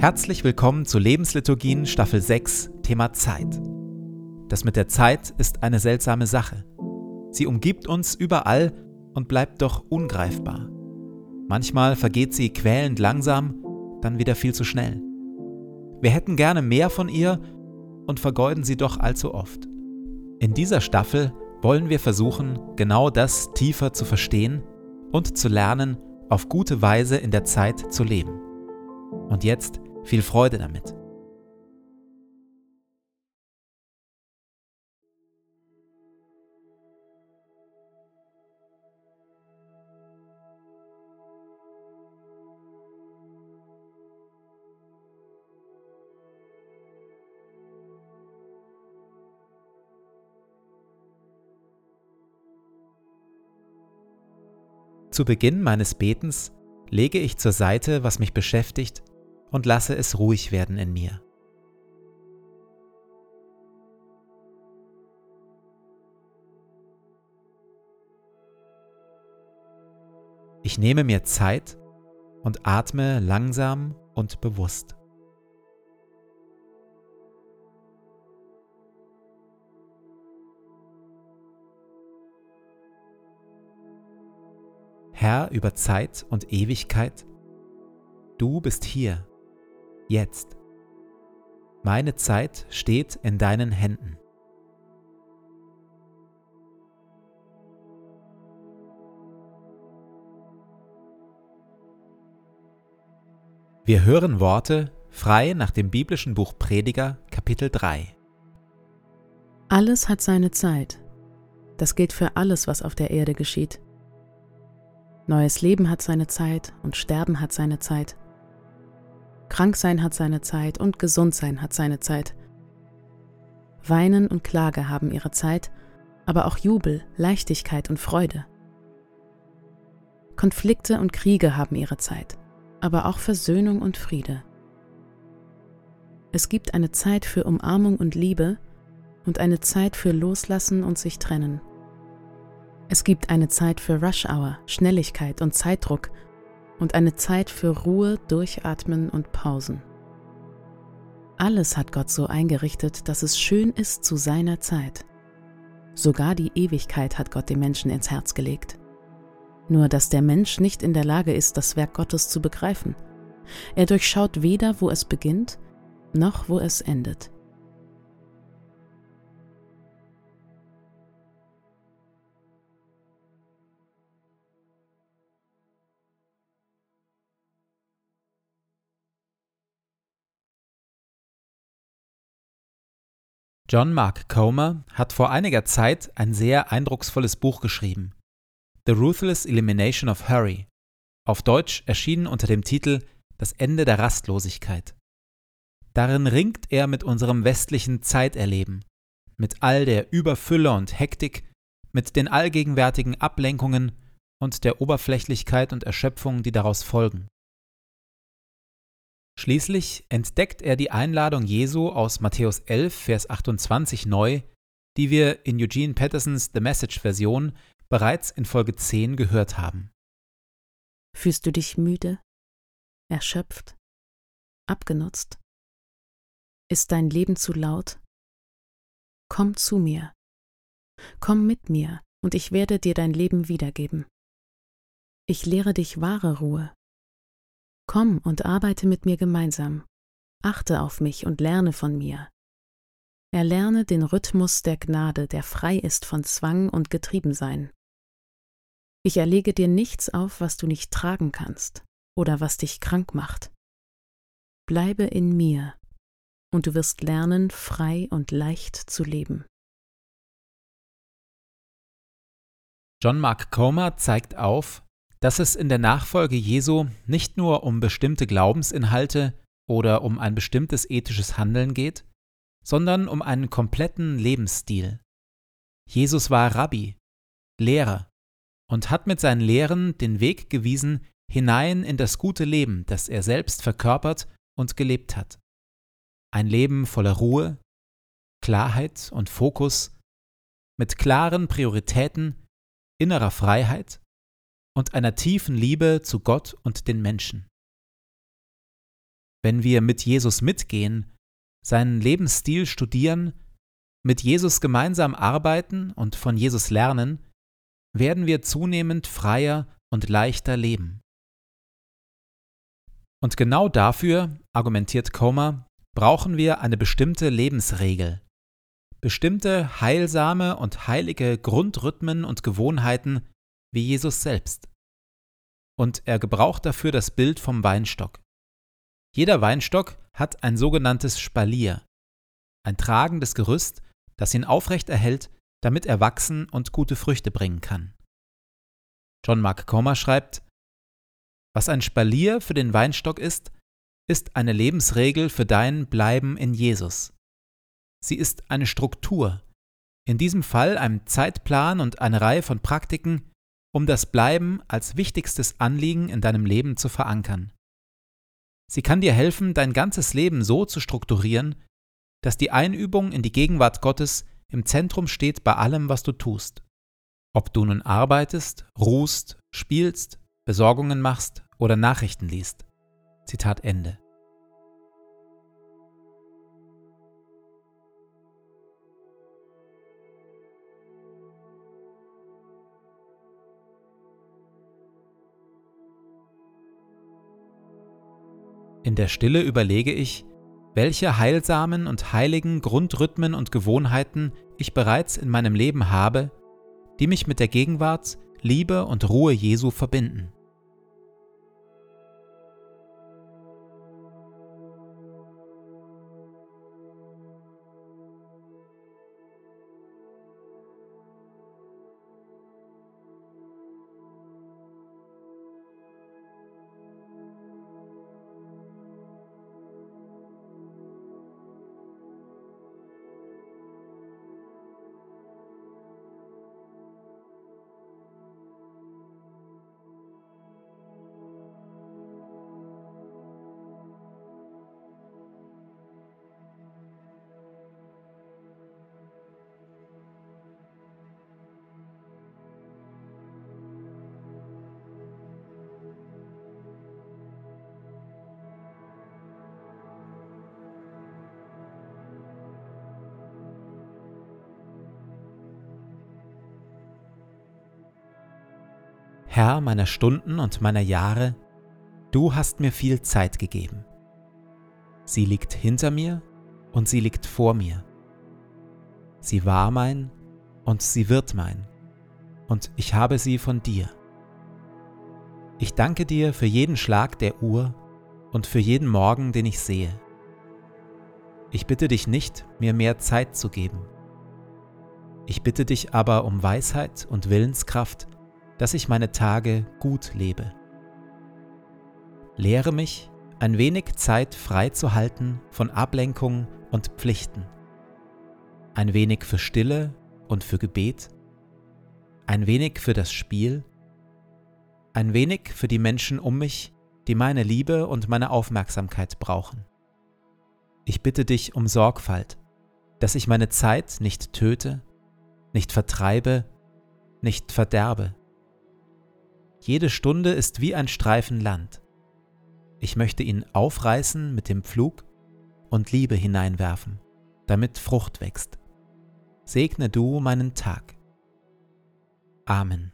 Herzlich willkommen zu Lebensliturgien Staffel 6, Thema Zeit. Das mit der Zeit ist eine seltsame Sache. Sie umgibt uns überall und bleibt doch ungreifbar. Manchmal vergeht sie quälend langsam, dann wieder viel zu schnell. Wir hätten gerne mehr von ihr und vergeuden sie doch allzu oft. In dieser Staffel wollen wir versuchen, genau das tiefer zu verstehen und zu lernen, auf gute Weise in der Zeit zu leben. Und jetzt viel Freude damit. Zu Beginn meines Betens lege ich zur Seite, was mich beschäftigt und lasse es ruhig werden in mir. Ich nehme mir Zeit und atme langsam und bewusst. Herr über Zeit und Ewigkeit, du bist hier jetzt. Meine Zeit steht in deinen Händen. Wir hören Worte frei nach dem biblischen Buch Prediger Kapitel 3. Alles hat seine Zeit. Das gilt für alles, was auf der Erde geschieht. Neues Leben hat seine Zeit und Sterben hat seine Zeit. Kranksein hat seine Zeit und Gesundsein hat seine Zeit. Weinen und Klage haben ihre Zeit, aber auch Jubel, Leichtigkeit und Freude. Konflikte und Kriege haben ihre Zeit, aber auch Versöhnung und Friede. Es gibt eine Zeit für Umarmung und Liebe und eine Zeit für Loslassen und sich trennen. Es gibt eine Zeit für Rush Hour, Schnelligkeit und Zeitdruck und eine Zeit für Ruhe, Durchatmen und Pausen. Alles hat Gott so eingerichtet, dass es schön ist zu seiner Zeit. Sogar die Ewigkeit hat Gott dem Menschen ins Herz gelegt. Nur dass der Mensch nicht in der Lage ist, das Werk Gottes zu begreifen. Er durchschaut weder, wo es beginnt, noch wo es endet. John Mark Comer hat vor einiger Zeit ein sehr eindrucksvolles Buch geschrieben. The Ruthless Elimination of Hurry, auf Deutsch erschienen unter dem Titel Das Ende der Rastlosigkeit. Darin ringt er mit unserem westlichen Zeiterleben, mit all der Überfülle und Hektik, mit den allgegenwärtigen Ablenkungen und der Oberflächlichkeit und Erschöpfung, die daraus folgen. Schließlich entdeckt er die Einladung Jesu aus Matthäus 11, Vers 28 neu, die wir in Eugene Pattersons The Message-Version bereits in Folge 10 gehört haben. Fühlst du dich müde, erschöpft, abgenutzt? Ist dein Leben zu laut? Komm zu mir. Komm mit mir, und ich werde dir dein Leben wiedergeben. Ich lehre dich wahre Ruhe, Komm und arbeite mit mir gemeinsam. Achte auf mich und lerne von mir. Erlerne den Rhythmus der Gnade, der frei ist von Zwang und Getriebensein. Ich erlege dir nichts auf, was du nicht tragen kannst oder was dich krank macht. Bleibe in mir, und du wirst lernen, frei und leicht zu leben. John Mark Comer zeigt auf, dass es in der Nachfolge Jesu nicht nur um bestimmte Glaubensinhalte oder um ein bestimmtes ethisches Handeln geht, sondern um einen kompletten Lebensstil. Jesus war Rabbi, Lehrer und hat mit seinen Lehren den Weg gewiesen hinein in das gute Leben, das er selbst verkörpert und gelebt hat. Ein Leben voller Ruhe, Klarheit und Fokus, mit klaren Prioritäten, innerer Freiheit und einer tiefen Liebe zu Gott und den Menschen. wenn wir mit Jesus mitgehen, seinen Lebensstil studieren, mit Jesus gemeinsam arbeiten und von Jesus lernen, werden wir zunehmend freier und leichter leben. Und genau dafür, argumentiert Comer, brauchen wir eine bestimmte Lebensregel. Bestimmte heilsame und heilige Grundrhythmen und Gewohnheiten wie Jesus selbst. Und er gebraucht dafür das Bild vom Weinstock. Jeder Weinstock hat ein sogenanntes Spalier, ein tragendes Gerüst, das ihn aufrecht erhält, damit er wachsen und gute Früchte bringen kann. John Mark Comer schreibt, was ein Spalier für den Weinstock ist, ist eine Lebensregel für dein Bleiben in Jesus. Sie ist eine Struktur, in diesem Fall ein Zeitplan und eine Reihe von Praktiken, um das Bleiben als wichtigstes Anliegen in deinem Leben zu verankern. Sie kann dir helfen, dein ganzes Leben so zu strukturieren, dass die Einübung in die Gegenwart Gottes im Zentrum steht bei allem, was du tust. Ob du nun arbeitest, ruhst, spielst, Besorgungen machst oder Nachrichten liest. Zitat Ende. In der Stille überlege ich, welche heilsamen und heiligen Grundrhythmen und Gewohnheiten ich bereits in meinem Leben habe, die mich mit der Gegenwart, Liebe und Ruhe Jesu verbinden. Herr meiner Stunden und meiner Jahre, du hast mir viel Zeit gegeben. Sie liegt hinter mir und sie liegt vor mir. Sie war mein und sie wird mein, und ich habe sie von dir. Ich danke dir für jeden Schlag der Uhr und für jeden Morgen, den ich sehe. Ich bitte dich nicht, mir mehr Zeit zu geben. Ich bitte dich aber um Weisheit und Willenskraft, dass ich meine Tage gut lebe. Lehre mich, ein wenig Zeit frei zu halten von Ablenkung und Pflichten. Ein wenig für Stille und für Gebet. Ein wenig für das Spiel. Ein wenig für die Menschen um mich, die meine Liebe und meine Aufmerksamkeit brauchen. Ich bitte dich um Sorgfalt, dass ich meine Zeit nicht töte, nicht vertreibe, nicht verderbe. Jede Stunde ist wie ein Streifen Land. Ich möchte ihn aufreißen mit dem Pflug und Liebe hineinwerfen, damit Frucht wächst. Segne du meinen Tag. Amen.